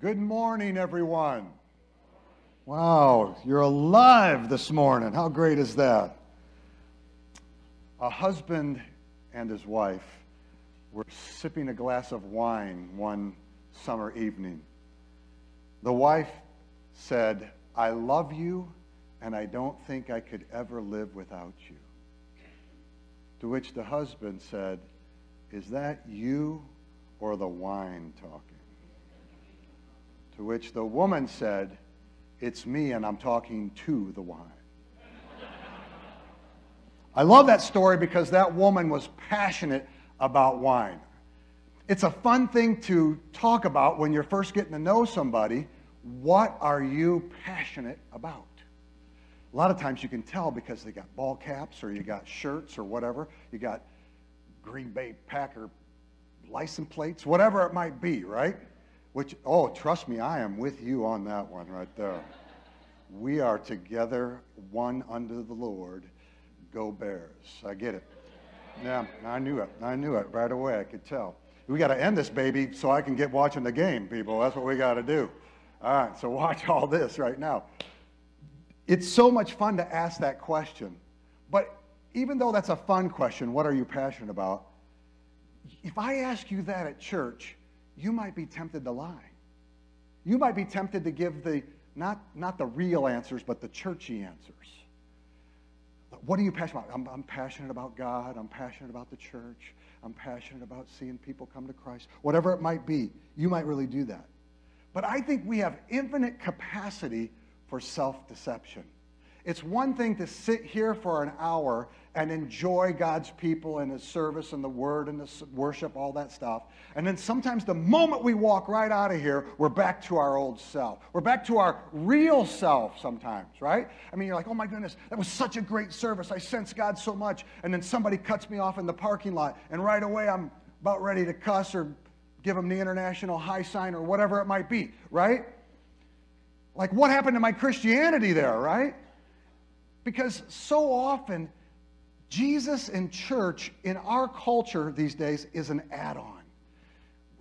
Good morning, everyone. Wow, you're alive this morning. How great is that? A husband and his wife were sipping a glass of wine one summer evening. The wife said, I love you, and I don't think I could ever live without you. To which the husband said, Is that you or the wine talking? To which the woman said, It's me, and I'm talking to the wine. I love that story because that woman was passionate about wine. It's a fun thing to talk about when you're first getting to know somebody. What are you passionate about? A lot of times you can tell because they got ball caps or you got shirts or whatever. You got Green Bay Packer license plates, whatever it might be, right? Which, oh, trust me, I am with you on that one right there. We are together, one under the Lord. Go Bears. I get it. Yeah, I knew it. I knew it right away. I could tell. We got to end this baby so I can get watching the game, people. That's what we got to do. All right, so watch all this right now. It's so much fun to ask that question. But even though that's a fun question, what are you passionate about? If I ask you that at church, you might be tempted to lie. You might be tempted to give the, not, not the real answers, but the churchy answers. What are you passionate about? I'm, I'm passionate about God. I'm passionate about the church. I'm passionate about seeing people come to Christ. Whatever it might be, you might really do that. But I think we have infinite capacity for self deception. It's one thing to sit here for an hour and enjoy God's people and His service and the Word and the worship, all that stuff. And then sometimes the moment we walk right out of here, we're back to our old self. We're back to our real self sometimes, right? I mean, you're like, oh my goodness, that was such a great service. I sense God so much. And then somebody cuts me off in the parking lot, and right away I'm about ready to cuss or give them the international high sign or whatever it might be, right? Like, what happened to my Christianity there, right? Because so often, Jesus and church in our culture these days is an add on.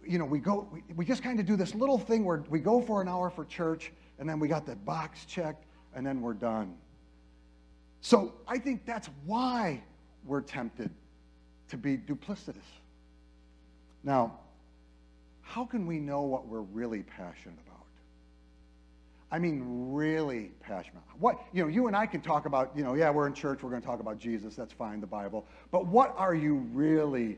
You know, we go, we, we just kind of do this little thing where we go for an hour for church, and then we got the box checked, and then we're done. So I think that's why we're tempted to be duplicitous. Now, how can we know what we're really passionate about? I mean, really passionate. What, you know, you and I can talk about, you know, yeah, we're in church, we're going to talk about Jesus, that's fine, the Bible. But what are you really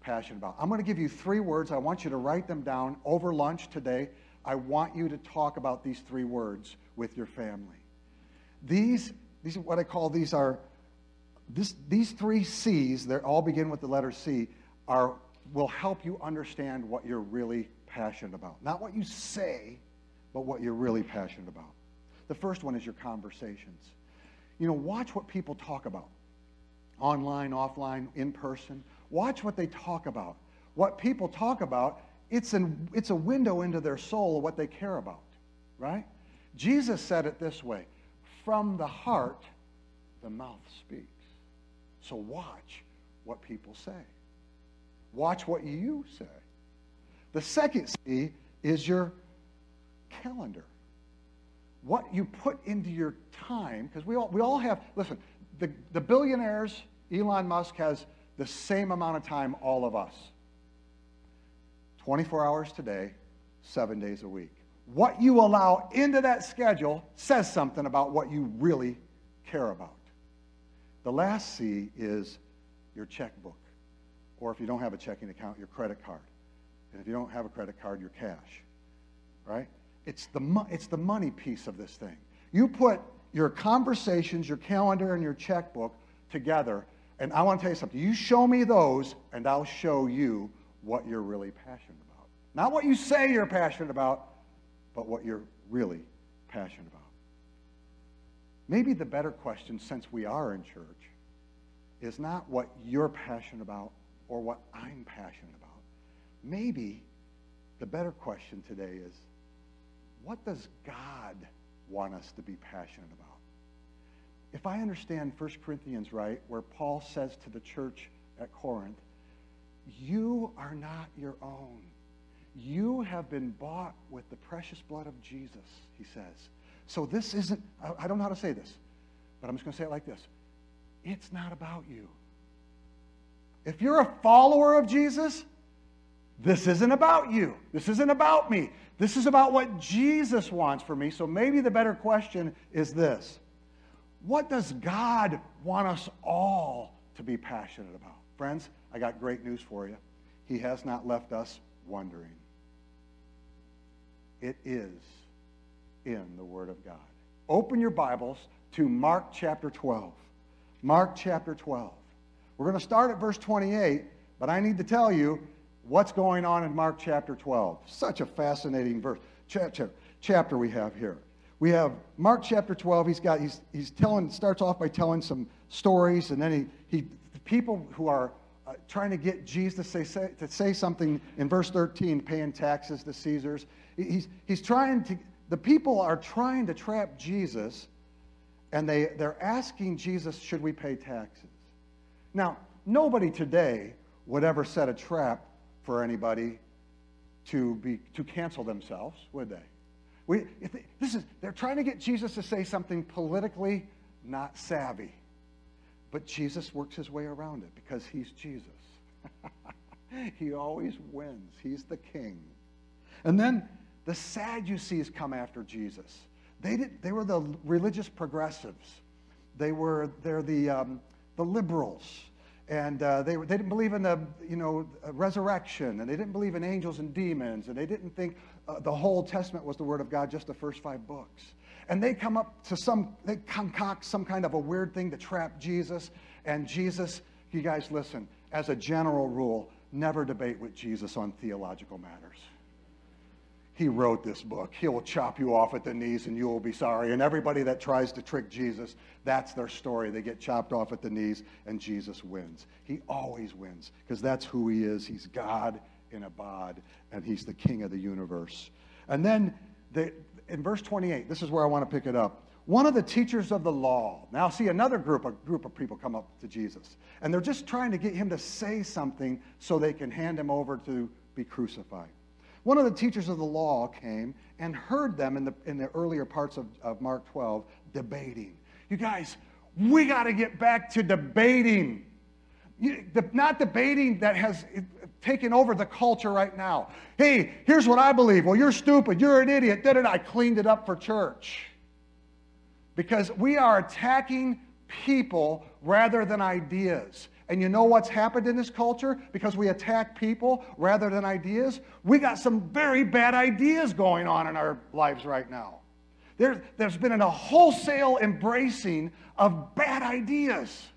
passionate about? I'm going to give you three words. I want you to write them down over lunch today. I want you to talk about these three words with your family. These, these are what I call these are, this, these three C's, they all begin with the letter C, are, will help you understand what you're really passionate about. Not what you say, but what you're really passionate about. The first one is your conversations. You know, watch what people talk about online, offline, in person. Watch what they talk about. What people talk about, it's, an, it's a window into their soul of what they care about, right? Jesus said it this way from the heart, the mouth speaks. So watch what people say. Watch what you say. The second C is your calendar. What you put into your time, because we all, we all have, listen, the, the billionaires, Elon Musk has the same amount of time all of us 24 hours today, seven days a week. What you allow into that schedule says something about what you really care about. The last C is your checkbook, or if you don't have a checking account, your credit card. And if you don't have a credit card, your cash, right? It's the, it's the money piece of this thing. You put your conversations, your calendar, and your checkbook together, and I want to tell you something. You show me those, and I'll show you what you're really passionate about. Not what you say you're passionate about, but what you're really passionate about. Maybe the better question, since we are in church, is not what you're passionate about or what I'm passionate about. Maybe the better question today is what does God want us to be passionate about? If I understand 1 Corinthians right, where Paul says to the church at Corinth, you are not your own. You have been bought with the precious blood of Jesus, he says. So this isn't, I don't know how to say this, but I'm just going to say it like this it's not about you. If you're a follower of Jesus, this isn't about you. This isn't about me. This is about what Jesus wants for me. So maybe the better question is this What does God want us all to be passionate about? Friends, I got great news for you. He has not left us wondering. It is in the Word of God. Open your Bibles to Mark chapter 12. Mark chapter 12. We're going to start at verse 28, but I need to tell you what's going on in Mark chapter 12. Such a fascinating verse chapter, chapter we have here. We have Mark chapter 12. He's got he's he's telling starts off by telling some stories, and then he he people who are uh, trying to get Jesus to say, say, to say something in verse 13, paying taxes to Caesars. He's, he's trying to, the people are trying to trap Jesus, and they, they're asking Jesus, should we pay taxes? Now, nobody today would ever set a trap for anybody to, be, to cancel themselves, would they? We, they, this is, they're trying to get Jesus to say something politically not savvy. But Jesus works his way around it because he's Jesus. he always wins. He's the king. And then the Sadducees come after Jesus. They, did, they were the religious progressives. They were they're the, um, the liberals. And uh, they, they didn't believe in the you know, resurrection, and they didn't believe in angels and demons, and they didn't think uh, the whole Testament was the Word of God, just the first five books and they come up to some, they concoct some kind of a weird thing to trap Jesus. And Jesus, you guys listen, as a general rule, never debate with Jesus on theological matters. He wrote this book. He will chop you off at the knees and you will be sorry. And everybody that tries to trick Jesus, that's their story. They get chopped off at the knees and Jesus wins. He always wins because that's who he is. He's God in a bod and he's the king of the universe. And then the, in verse 28, this is where I want to pick it up. One of the teachers of the law. Now, see another group, a group of people come up to Jesus, and they're just trying to get him to say something so they can hand him over to be crucified. One of the teachers of the law came and heard them in the, in the earlier parts of, of Mark 12 debating. You guys, we got to get back to debating. You, the, not debating that has taken over the culture right now. Hey, here's what I believe. Well, you're stupid. You're an idiot. Da, da. I cleaned it up for church. Because we are attacking people rather than ideas. And you know what's happened in this culture? Because we attack people rather than ideas? We got some very bad ideas going on in our lives right now. There, there's been a wholesale embracing of bad ideas.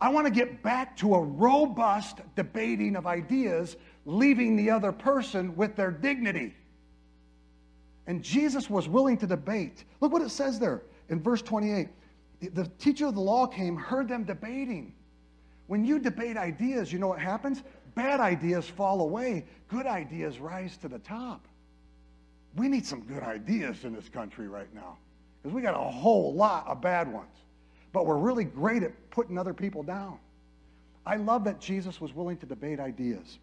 I want to get back to a robust debating of ideas, leaving the other person with their dignity. And Jesus was willing to debate. Look what it says there in verse 28. The teacher of the law came, heard them debating. When you debate ideas, you know what happens? Bad ideas fall away, good ideas rise to the top. We need some good ideas in this country right now because we got a whole lot of bad ones but we're really great at putting other people down. I love that Jesus was willing to debate ideas.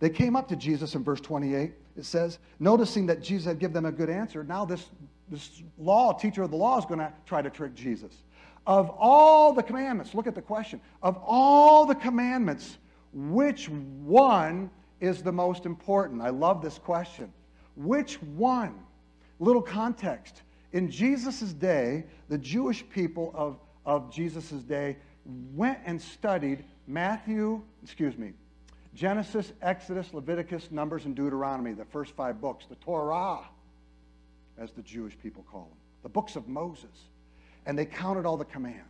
They came up to Jesus in verse 28. It says, noticing that Jesus had given them a good answer, now this, this law, teacher of the law, is going to try to trick Jesus. Of all the commandments, look at the question. Of all the commandments, which one is the most important? I love this question. Which one? Little context. In Jesus' day, the Jewish people of of Jesus' day went and studied Matthew, excuse me, Genesis, Exodus, Leviticus, Numbers, and Deuteronomy, the first five books, the Torah, as the Jewish people call them, the books of Moses. And they counted all the commands.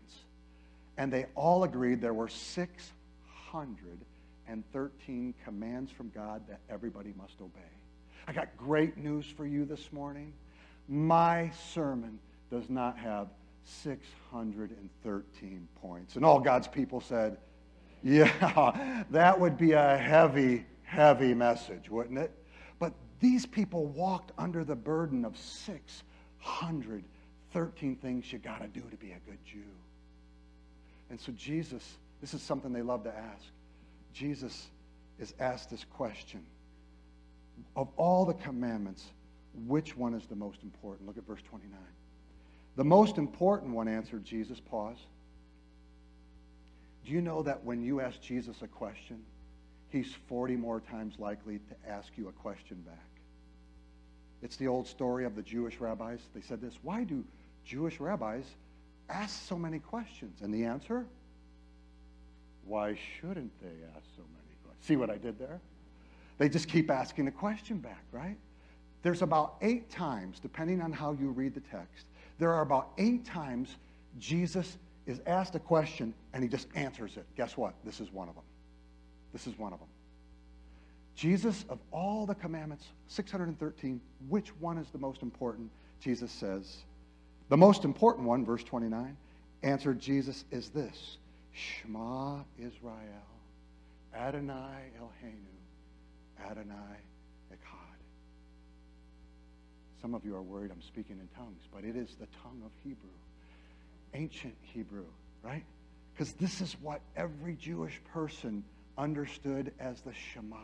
And they all agreed there were 613 commands from God that everybody must obey. I got great news for you this morning. My sermon does not have 613 points. And all God's people said, Yeah, that would be a heavy, heavy message, wouldn't it? But these people walked under the burden of 613 things you got to do to be a good Jew. And so Jesus, this is something they love to ask. Jesus is asked this question of all the commandments, which one is the most important? Look at verse 29. The most important one, answered Jesus. Pause. Do you know that when you ask Jesus a question, he's 40 more times likely to ask you a question back? It's the old story of the Jewish rabbis. They said this Why do Jewish rabbis ask so many questions? And the answer? Why shouldn't they ask so many questions? See what I did there? They just keep asking the question back, right? There's about eight times, depending on how you read the text, there are about eight times Jesus is asked a question and he just answers it. Guess what? This is one of them. This is one of them. Jesus, of all the commandments, 613, which one is the most important? Jesus says, the most important one, verse 29, answered Jesus, is this Shema Israel, Adonai Eloheinu, Adonai Echad. Some of you are worried I'm speaking in tongues, but it is the tongue of Hebrew, ancient Hebrew, right? Because this is what every Jewish person understood as the Shema.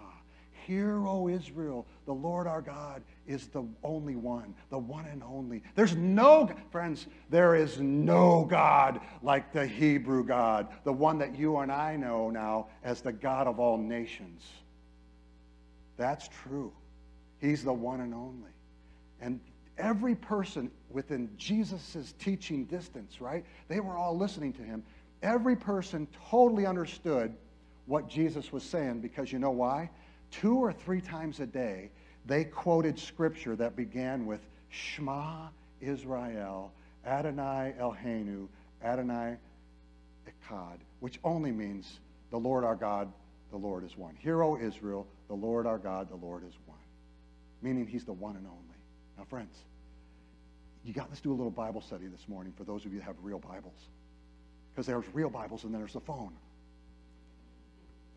Hear, O Israel, the Lord our God is the only one, the one and only. There's no, friends, there is no God like the Hebrew God, the one that you and I know now as the God of all nations. That's true. He's the one and only. And every person within Jesus' teaching distance, right? They were all listening to him. Every person totally understood what Jesus was saying because you know why? Two or three times a day, they quoted scripture that began with Shema Israel, Adonai Eloheinu, Adonai Echad, which only means the Lord our God, the Lord is one. Hear, O Israel, the Lord our God, the Lord is one. Meaning he's the one and only. Now, friends, you got let's do a little Bible study this morning for those of you that have real Bibles. Because there's real Bibles and then there's the phone.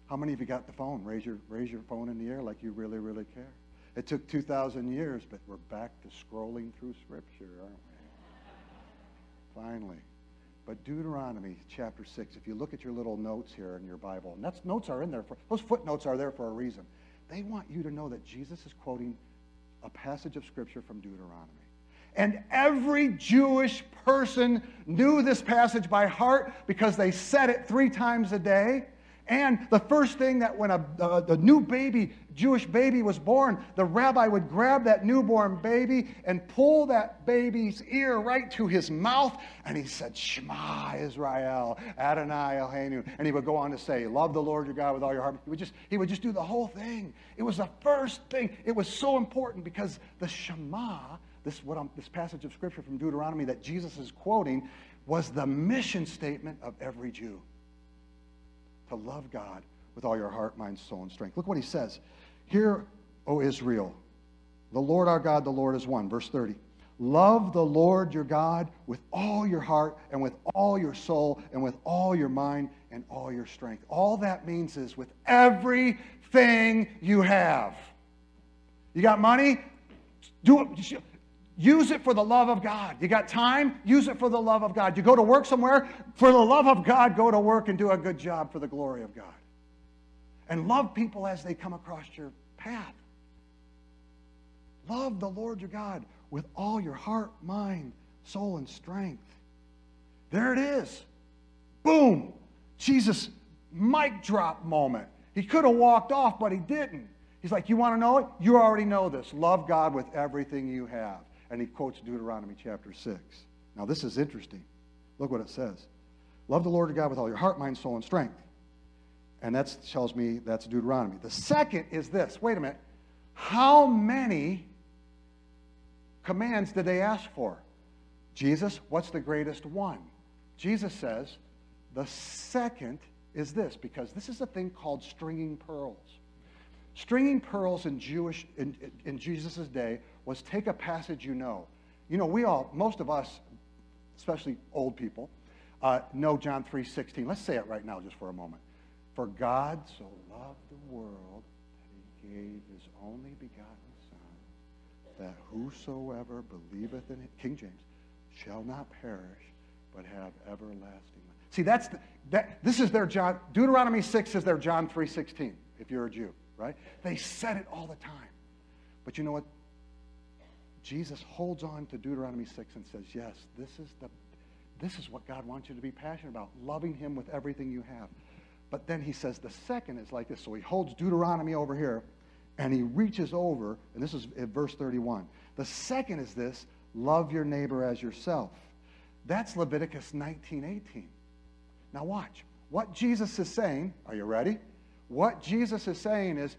How many of you got the phone? Raise your, raise your phone in the air like you really, really care. It took 2,000 years, but we're back to scrolling through Scripture, aren't we? Finally. But Deuteronomy chapter 6, if you look at your little notes here in your Bible, and that's notes are in there for those footnotes are there for a reason. They want you to know that Jesus is quoting a passage of Scripture from Deuteronomy. And every Jewish person knew this passage by heart because they said it three times a day. And the first thing that when a, new baby, Jewish baby was born, the rabbi would grab that newborn baby and pull that baby's ear right to his mouth. And he said, Shema Israel, Adonai Eloheinu. And he would go on to say, love the Lord your God with all your heart. He would just, he would just do the whole thing. It was the first thing. It was so important because the Shema, this, what I'm, this passage of scripture from Deuteronomy that Jesus is quoting, was the mission statement of every Jew to love God with all your heart, mind, soul, and strength. Look what he says. Hear, O Israel, the Lord our God, the Lord is one. Verse 30. Love the Lord your God with all your heart and with all your soul and with all your mind and all your strength. All that means is with everything you have. You got money? Do it. Use it for the love of God. You got time? Use it for the love of God. You go to work somewhere? For the love of God, go to work and do a good job for the glory of God. And love people as they come across your path. Love the Lord your God with all your heart, mind, soul, and strength. There it is. Boom. Jesus, mic drop moment. He could have walked off, but he didn't. He's like, You want to know it? You already know this. Love God with everything you have and he quotes Deuteronomy chapter 6. Now, this is interesting. Look what it says Love the Lord your God with all your heart, mind, soul, and strength. And that tells me that's Deuteronomy. The second is this wait a minute. How many commands did they ask for? Jesus, what's the greatest one? Jesus says, the second is this, because this is a thing called stringing pearls. Stringing pearls in Jewish in, in Jesus' day was take a passage you know. You know, we all, most of us, especially old people, uh, know John 3.16. Let's say it right now just for a moment. For God so loved the world that he gave his only begotten Son, that whosoever believeth in him, King James, shall not perish, but have everlasting life. See, that's the, that. This is their John. Deuteronomy 6 is their John 3.16, if you're a Jew, right? They said it all the time. But you know what? Jesus holds on to Deuteronomy 6 and says, yes, this is, the, this is what God wants you to be passionate about, loving him with everything you have. But then he says the second is like this. So he holds Deuteronomy over here and he reaches over, and this is in verse 31. The second is this love your neighbor as yourself. That's Leviticus 19 18. Now, watch. What Jesus is saying, are you ready? What Jesus is saying is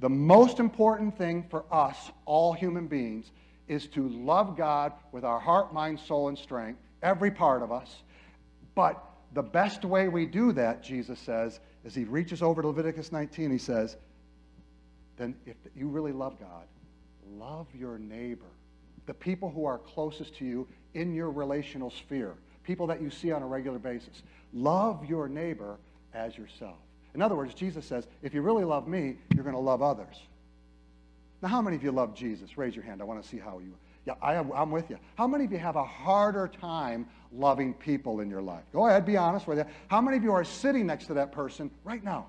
the most important thing for us, all human beings, is to love God with our heart, mind, soul, and strength, every part of us. But the best way we do that, Jesus says, is he reaches over to Leviticus 19, he says, then if you really love God, love your neighbor, the people who are closest to you in your relational sphere, people that you see on a regular basis. Love your neighbor as yourself. In other words, Jesus says, if you really love me, you're going to love others. Now, how many of you love Jesus? Raise your hand. I want to see how you. Yeah, I, am with you. How many of you have a harder time loving people in your life? Go ahead, be honest with you. How many of you are sitting next to that person right now?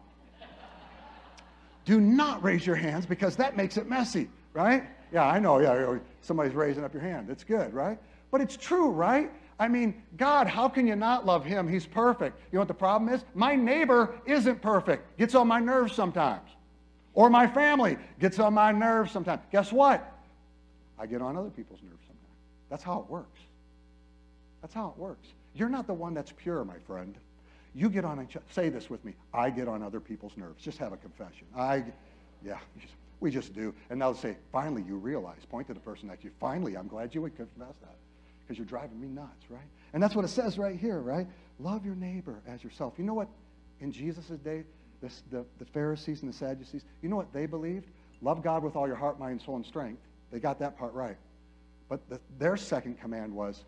Do not raise your hands because that makes it messy, right? Yeah, I know. Yeah, somebody's raising up your hand. It's good, right? But it's true, right? I mean, God, how can you not love him? He's perfect. You know what the problem is? My neighbor isn't perfect, gets on my nerves sometimes. Or my family gets on my nerves sometimes. Guess what? I get on other people's nerves sometimes. That's how it works. That's how it works. You're not the one that's pure, my friend. You get on and say this with me. I get on other people's nerves. Just have a confession. I, yeah, we just do. And they'll say, finally, you realize. Point to the person next to you. Finally, I'm glad you would confess that because you're driving me nuts, right? And that's what it says right here, right? Love your neighbor as yourself. You know what? In Jesus' day, this, the, the Pharisees and the Sadducees, you know what they believed? Love God with all your heart, mind, soul, and strength. They got that part right. But the, their second command was,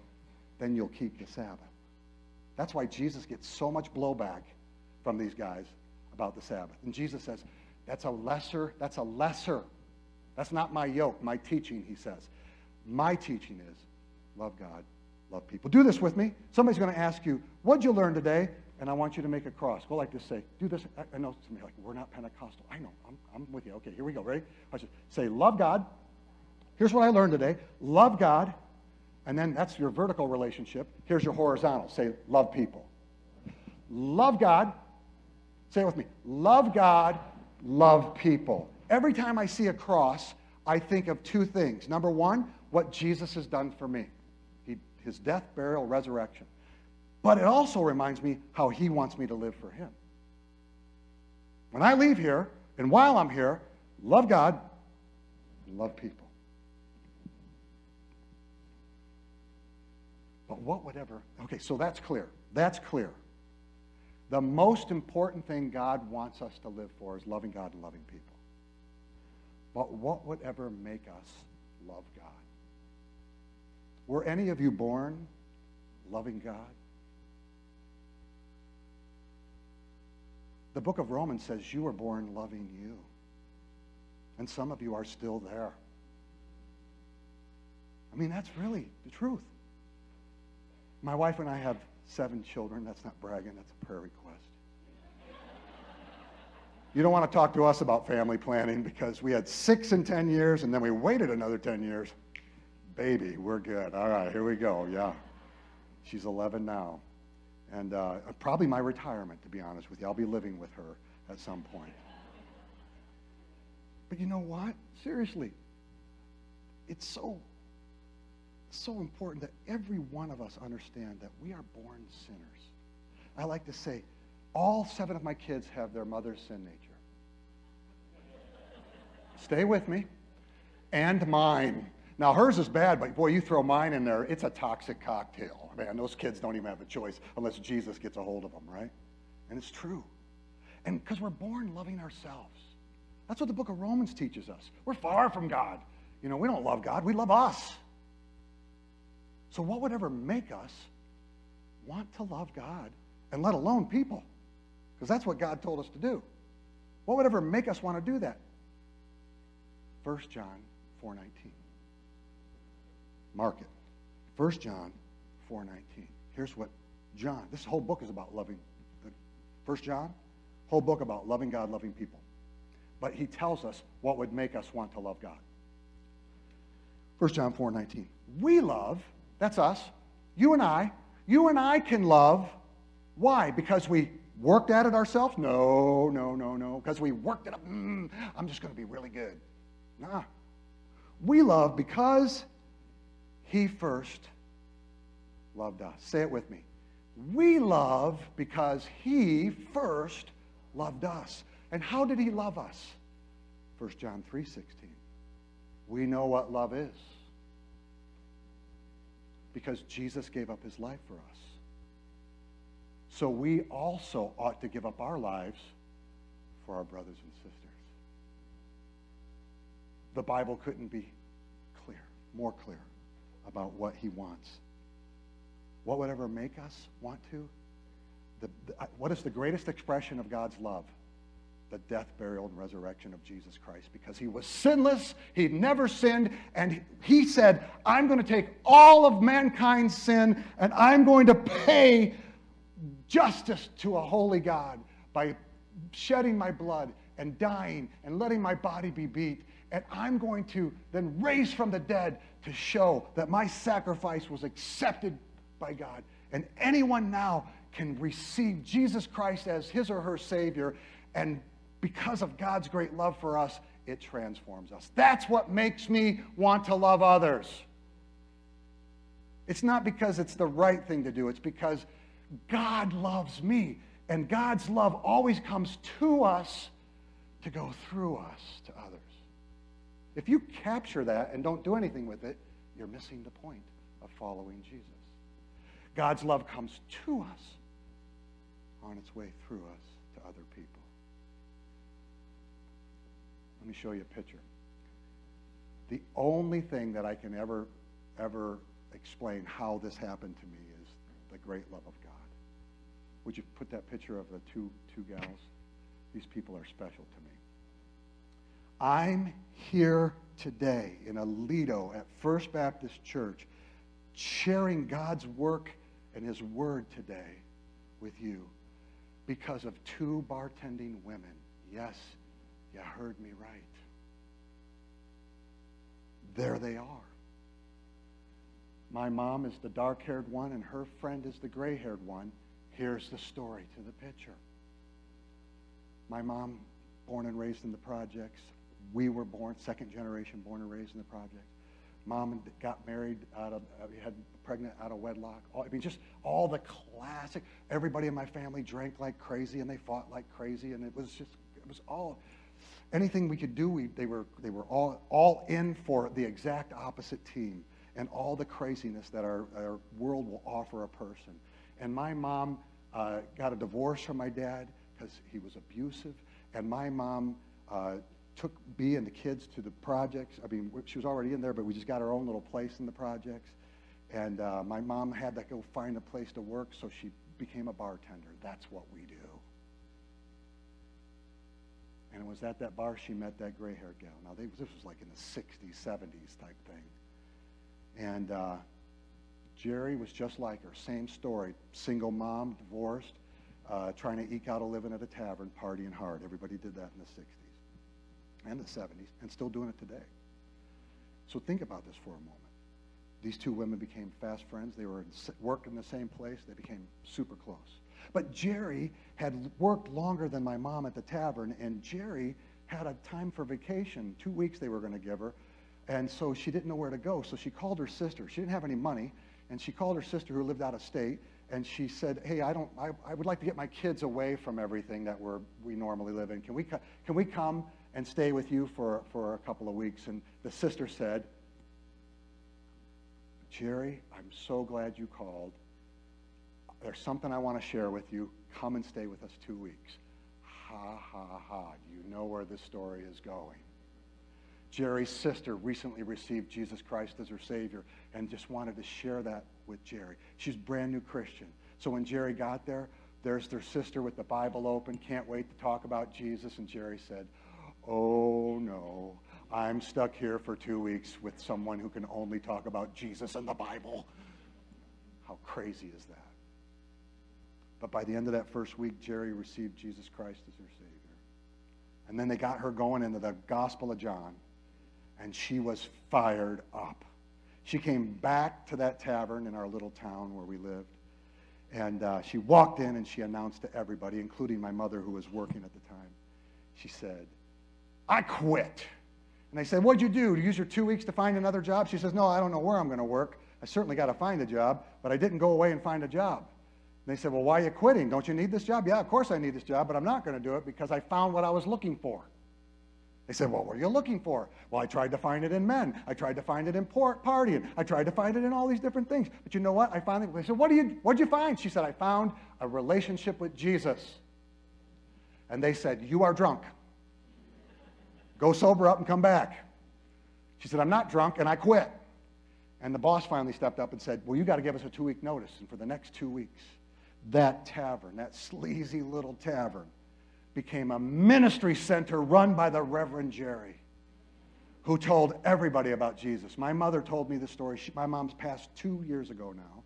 then you'll keep the Sabbath. That's why Jesus gets so much blowback from these guys about the Sabbath. And Jesus says, that's a lesser, that's a lesser. That's not my yoke, my teaching, he says. My teaching is love God, love people. Do this with me. Somebody's going to ask you, what'd you learn today? And I want you to make a cross. Go like this, say, do this. I know somebody like, we're not Pentecostal. I know, I'm, I'm with you. Okay, here we go. Ready? Say, love God. Here's what I learned today. Love God. And then that's your vertical relationship. Here's your horizontal. Say, love people. Love God. Say it with me. Love God, love people. Every time I see a cross, I think of two things. Number one, what Jesus has done for me he, his death, burial, resurrection. But it also reminds me how he wants me to live for him. When I leave here, and while I'm here, love God love people. But what would ever, okay, so that's clear. That's clear. The most important thing God wants us to live for is loving God and loving people. But what would ever make us love God? Were any of you born loving God? The book of Romans says you were born loving you. And some of you are still there. I mean, that's really the truth. My wife and I have seven children. That's not bragging, that's a prayer request. You don't want to talk to us about family planning because we had six in 10 years and then we waited another 10 years. Baby, we're good. All right, here we go. Yeah. She's 11 now. And uh, probably my retirement, to be honest with you. I'll be living with her at some point. But you know what? Seriously, it's so, so important that every one of us understand that we are born sinners. I like to say, all seven of my kids have their mother's sin nature. Stay with me. And mine. Now, hers is bad, but boy, you throw mine in there, it's a toxic cocktail. Man, those kids don't even have a choice unless Jesus gets a hold of them, right? And it's true. And because we're born loving ourselves. That's what the book of Romans teaches us. We're far from God. You know, we don't love God, we love us. So, what would ever make us want to love God and let alone people? Because that's what God told us to do. What would ever make us want to do that? 1 John 4:19. Mark it. 1 John 4.19. Here's what John, this whole book is about loving. The 1 John, whole book about loving God, loving people. But he tells us what would make us want to love God. 1 John 4 19. We love, that's us, you and I, you and I can love. Why? Because we worked at it ourselves? No, no, no, no. Because we worked it up. Mm, I'm just going to be really good. Nah. We love because he first loved us. Say it with me. We love because he first loved us. And how did he love us? 1 John 3:16. We know what love is. Because Jesus gave up his life for us. So we also ought to give up our lives for our brothers and sisters. The Bible couldn't be clear, more clear about what he wants. What would ever make us want to? The, the, what is the greatest expression of God's love? The death, burial, and resurrection of Jesus Christ. Because he was sinless, he never sinned, and he said, I'm going to take all of mankind's sin and I'm going to pay justice to a holy God by shedding my blood and dying and letting my body be beat. And I'm going to then raise from the dead to show that my sacrifice was accepted by God. And anyone now can receive Jesus Christ as his or her Savior. And because of God's great love for us, it transforms us. That's what makes me want to love others. It's not because it's the right thing to do, it's because God loves me. And God's love always comes to us to go through us to others. If you capture that and don't do anything with it, you're missing the point of following Jesus. God's love comes to us on its way through us to other people. Let me show you a picture. The only thing that I can ever, ever explain how this happened to me is the great love of God. Would you put that picture of the two, two gals? These people are special to me. I'm here today in Aledo at First Baptist Church sharing God's work and his word today with you because of two bartending women. Yes, you heard me right. There they are. My mom is the dark haired one, and her friend is the gray haired one. Here's the story to the picture. My mom, born and raised in the projects. We were born, second generation, born and raised in the project. Mom got married out of, uh, had pregnant out of wedlock. I mean, just all the classic. Everybody in my family drank like crazy and they fought like crazy, and it was just, it was all, anything we could do. We, they were, they were all, all in for the exact opposite team and all the craziness that our, our world will offer a person. And my mom uh, got a divorce from my dad because he was abusive, and my mom. Uh, took B and the kids to the projects. I mean, she was already in there, but we just got our own little place in the projects. And uh, my mom had to go find a place to work, so she became a bartender. That's what we do. And it was at that bar she met that gray haired gal. Now, they, this was like in the 60s, 70s type thing. And uh, Jerry was just like her. Same story. Single mom, divorced, uh, trying to eke out a living at a tavern, partying hard. Everybody did that in the 60s and the 70s and still doing it today. So think about this for a moment. These two women became fast friends. They were in, worked in the same place. They became super close. But Jerry had worked longer than my mom at the tavern, and Jerry had a time for vacation. Two weeks they were going to give her. And so she didn't know where to go. So she called her sister. She didn't have any money. And she called her sister who lived out of state. And she said, hey, I, don't, I, I would like to get my kids away from everything that we're, we normally live in. Can we, can we come and stay with you for, for a couple of weeks. And the sister said, Jerry, I'm so glad you called. There's something I want to share with you. Come and stay with us two weeks. Ha, ha, ha. Do you know where this story is going? Jerry's sister recently received Jesus Christ as her Savior and just wanted to share that with Jerry. She's brand new Christian. So when Jerry got there, there's their sister with the Bible open, can't wait to talk about Jesus. And Jerry said, oh no, I'm stuck here for two weeks with someone who can only talk about Jesus and the Bible. How crazy is that? But by the end of that first week, Jerry received Jesus Christ as her Savior. And then they got her going into the Gospel of John, and she was fired up. She came back to that tavern in our little town where we lived. And uh, she walked in and she announced to everybody, including my mother who was working at the time, she said, I quit. And they said, What'd you do? Use your two weeks to find another job? She says, No, I don't know where I'm going to work. I certainly got to find a job, but I didn't go away and find a job. And they said, Well, why are you quitting? Don't you need this job? Yeah, of course I need this job, but I'm not going to do it because I found what I was looking for. They said, Well, what were you looking for? Well, I tried to find it in men. I tried to find it in partying. I tried to find it in all these different things. But you know what? I finally, they said, what, do you, What'd you find? She said, I found a relationship with Jesus. And they said, You are drunk. Go sober up and come back. She said, I'm not drunk, and I quit. And the boss finally stepped up and said, Well, you got to give us a two week notice. And for the next two weeks, that tavern, that sleazy little tavern, became a ministry center run by the Reverend Jerry, who told everybody about Jesus. My mother told me the story. She, my mom's passed two years ago now.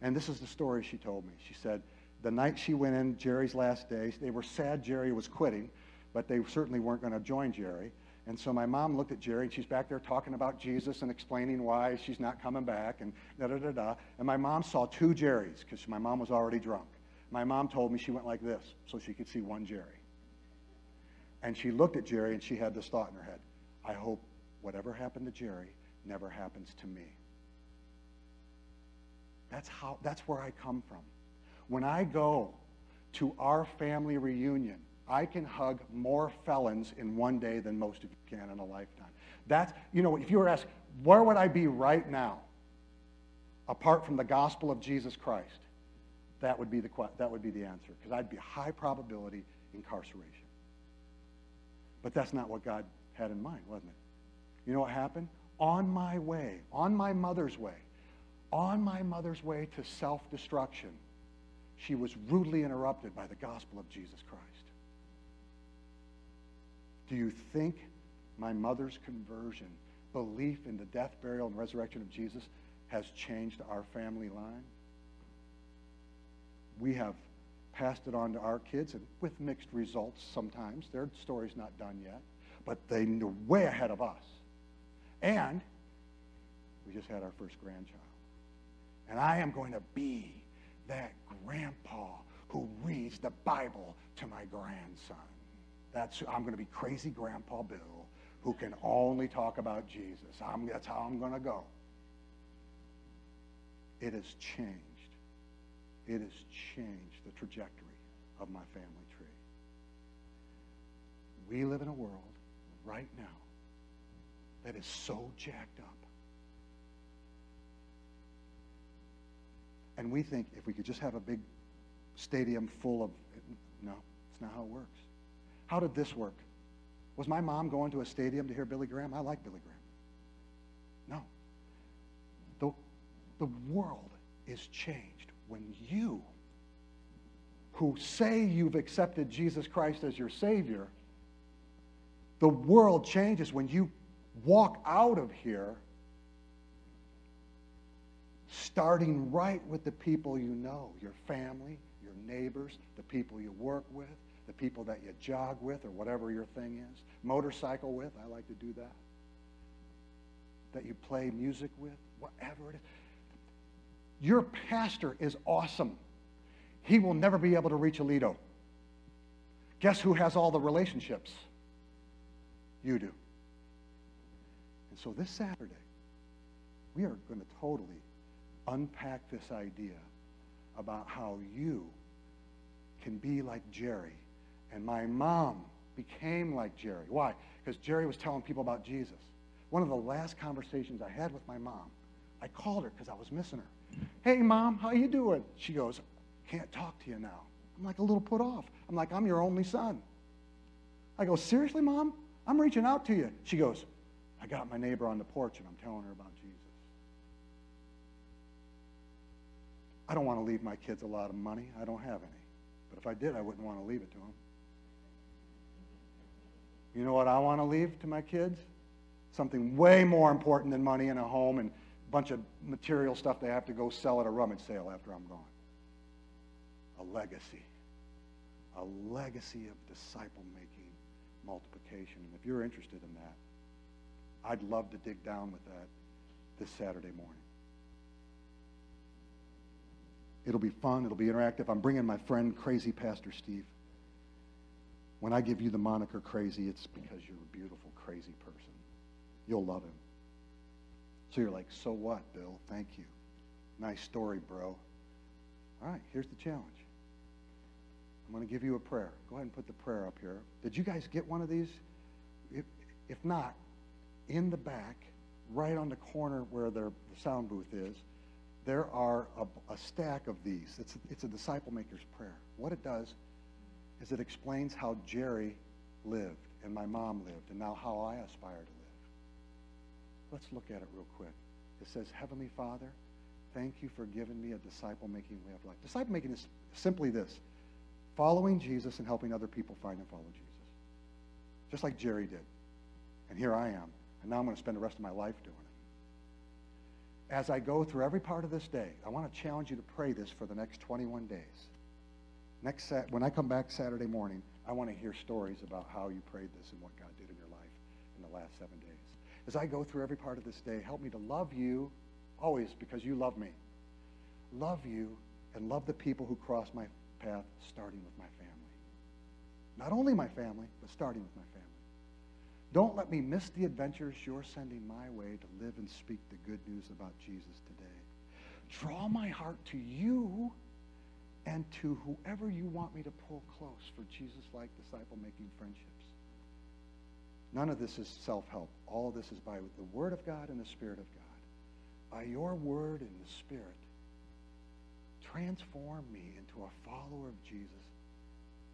And this is the story she told me. She said, the night she went in, Jerry's last days, they were sad Jerry was quitting, but they certainly weren't going to join Jerry. And so my mom looked at Jerry, and she's back there talking about Jesus and explaining why she's not coming back, and da da da da. And my mom saw two Jerrys because my mom was already drunk. My mom told me she went like this so she could see one Jerry. And she looked at Jerry, and she had this thought in her head I hope whatever happened to Jerry never happens to me. That's, how, that's where I come from. When I go to our family reunion, I can hug more felons in one day than most of you can in a lifetime. That's, you know, if you were asked, where would I be right now apart from the gospel of Jesus Christ? That would be the, that would be the answer, because I'd be high probability incarceration. But that's not what God had in mind, wasn't it? You know what happened? On my way, on my mother's way, on my mother's way to self destruction, she was rudely interrupted by the gospel of Jesus Christ. Do you think my mother's conversion, belief in the death, burial, and resurrection of Jesus has changed our family line? We have passed it on to our kids, and with mixed results sometimes. Their story's not done yet, but they're way ahead of us. And we just had our first grandchild. And I am going to be that grandpa who reads the Bible to my grandson. That's I'm going to be crazy Grandpa Bill who can only talk about Jesus. I'm, that's how I'm going to go. It has changed. It has changed the trajectory of my family tree. We live in a world right now that is so jacked up. And we think if we could just have a big stadium full of, no, it's not how it works. How did this work? Was my mom going to a stadium to hear Billy Graham? I like Billy Graham. No. The, the world is changed when you, who say you've accepted Jesus Christ as your Savior, the world changes when you walk out of here starting right with the people you know, your family, your neighbors, the people you work with, the people that you jog with or whatever your thing is, motorcycle with, I like to do that, that you play music with, whatever it is. Your pastor is awesome. He will never be able to reach Aledo. Guess who has all the relationships? You do. And so this Saturday, we are going to totally unpack this idea about how you can be like Jerry and my mom became like Jerry. Why? Because Jerry was telling people about Jesus. One of the last conversations I had with my mom, I called her because I was missing her. Hey, mom, how you doing? She goes, can't talk to you now. I'm like a little put off. I'm like, I'm your only son. I go, seriously, mom? I'm reaching out to you. She goes, I got my neighbor on the porch and I'm telling her about Jesus. I don't want to leave my kids a lot of money. I don't have any. But if I did, I wouldn't want to leave it to them. You know what I want to leave to my kids? Something way more important than money and a home and a bunch of material stuff they have to go sell at a rummage sale after I'm gone. A legacy. A legacy of disciple making multiplication. And if you're interested in that, I'd love to dig down with that this Saturday morning. It'll be fun. It'll be interactive. I'm bringing my friend, Crazy Pastor Steve. When I give you the moniker crazy, it's because you're a beautiful, crazy person. You'll love him. So you're like, so what, Bill? Thank you. Nice story, bro. All right, here's the challenge. I'm going to give you a prayer. Go ahead and put the prayer up here. Did you guys get one of these? If, if not, in the back, right on the corner where their, the sound booth is, there are a, a stack of these. It's, it's a disciple maker's prayer. What it does is it explains how Jerry lived and my mom lived and now how I aspire to live. Let's look at it real quick. It says, Heavenly Father, thank you for giving me a disciple making way of life. Disciple making is simply this following Jesus and helping other people find and follow Jesus. Just like Jerry did. And here I am. And now I'm going to spend the rest of my life doing it. As I go through every part of this day, I want to challenge you to pray this for the next 21 days. Next sat- when I come back Saturday morning, I want to hear stories about how you prayed this and what God did in your life in the last seven days. As I go through every part of this day, help me to love you always because you love me. Love you and love the people who cross my path, starting with my family. Not only my family, but starting with my family. Don't let me miss the adventures you're sending my way to live and speak the good news about Jesus today. Draw my heart to you and to whoever you want me to pull close for Jesus-like disciple-making friendships. None of this is self-help. All of this is by the Word of God and the Spirit of God. By your Word and the Spirit, transform me into a follower of Jesus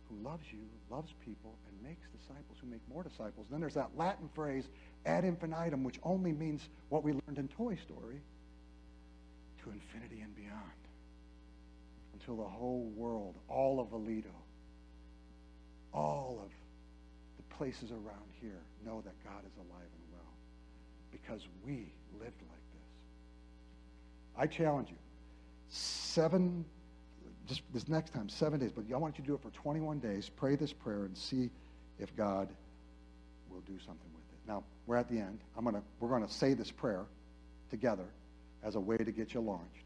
who loves you, loves people, and makes disciples who make more disciples. Then there's that Latin phrase, ad infinitum, which only means what we learned in Toy Story, to infinity and beyond. Until the whole world, all of Aledo, all of the places around here know that God is alive and well. Because we lived like this. I challenge you. Seven just this next time, seven days, but I want you to do it for 21 days. Pray this prayer and see if God will do something with it. Now, we're at the end. I'm gonna, we're going to say this prayer together as a way to get you launched.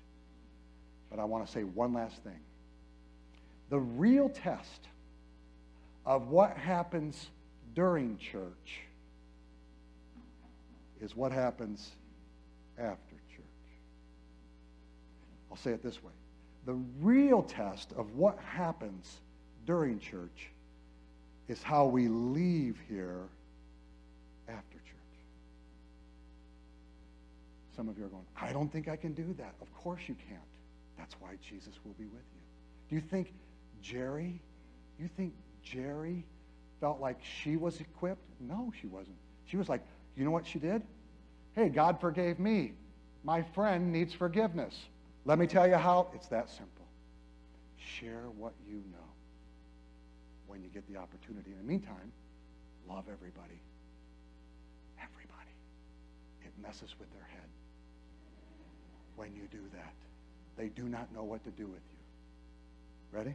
But I want to say one last thing. The real test of what happens during church is what happens after church. I'll say it this way the real test of what happens during church is how we leave here after church. Some of you are going, I don't think I can do that. Of course you can't. That's why Jesus will be with you. Do you think Jerry, you think Jerry felt like she was equipped? No, she wasn't. She was like, you know what she did? Hey, God forgave me. My friend needs forgiveness. Let me tell you how. It's that simple. Share what you know when you get the opportunity. In the meantime, love everybody. Everybody. It messes with their head when you do that. They do not know what to do with you. Ready?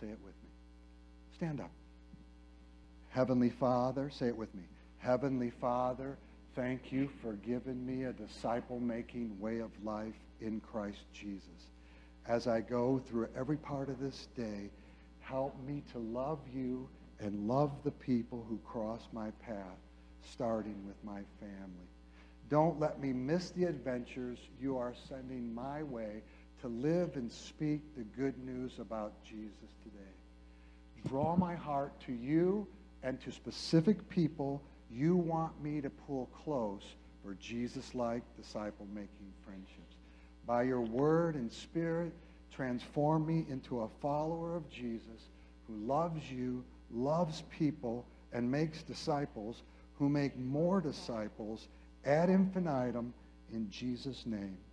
Say it with me. Stand up. Heavenly Father, say it with me. Heavenly Father, thank you for giving me a disciple making way of life in Christ Jesus. As I go through every part of this day, help me to love you and love the people who cross my path, starting with my family. Don't let me miss the adventures you are sending my way to live and speak the good news about Jesus today. Draw my heart to you and to specific people you want me to pull close for Jesus-like disciple-making friendships. By your word and spirit, transform me into a follower of Jesus who loves you, loves people, and makes disciples who make more disciples ad infinitum in Jesus' name.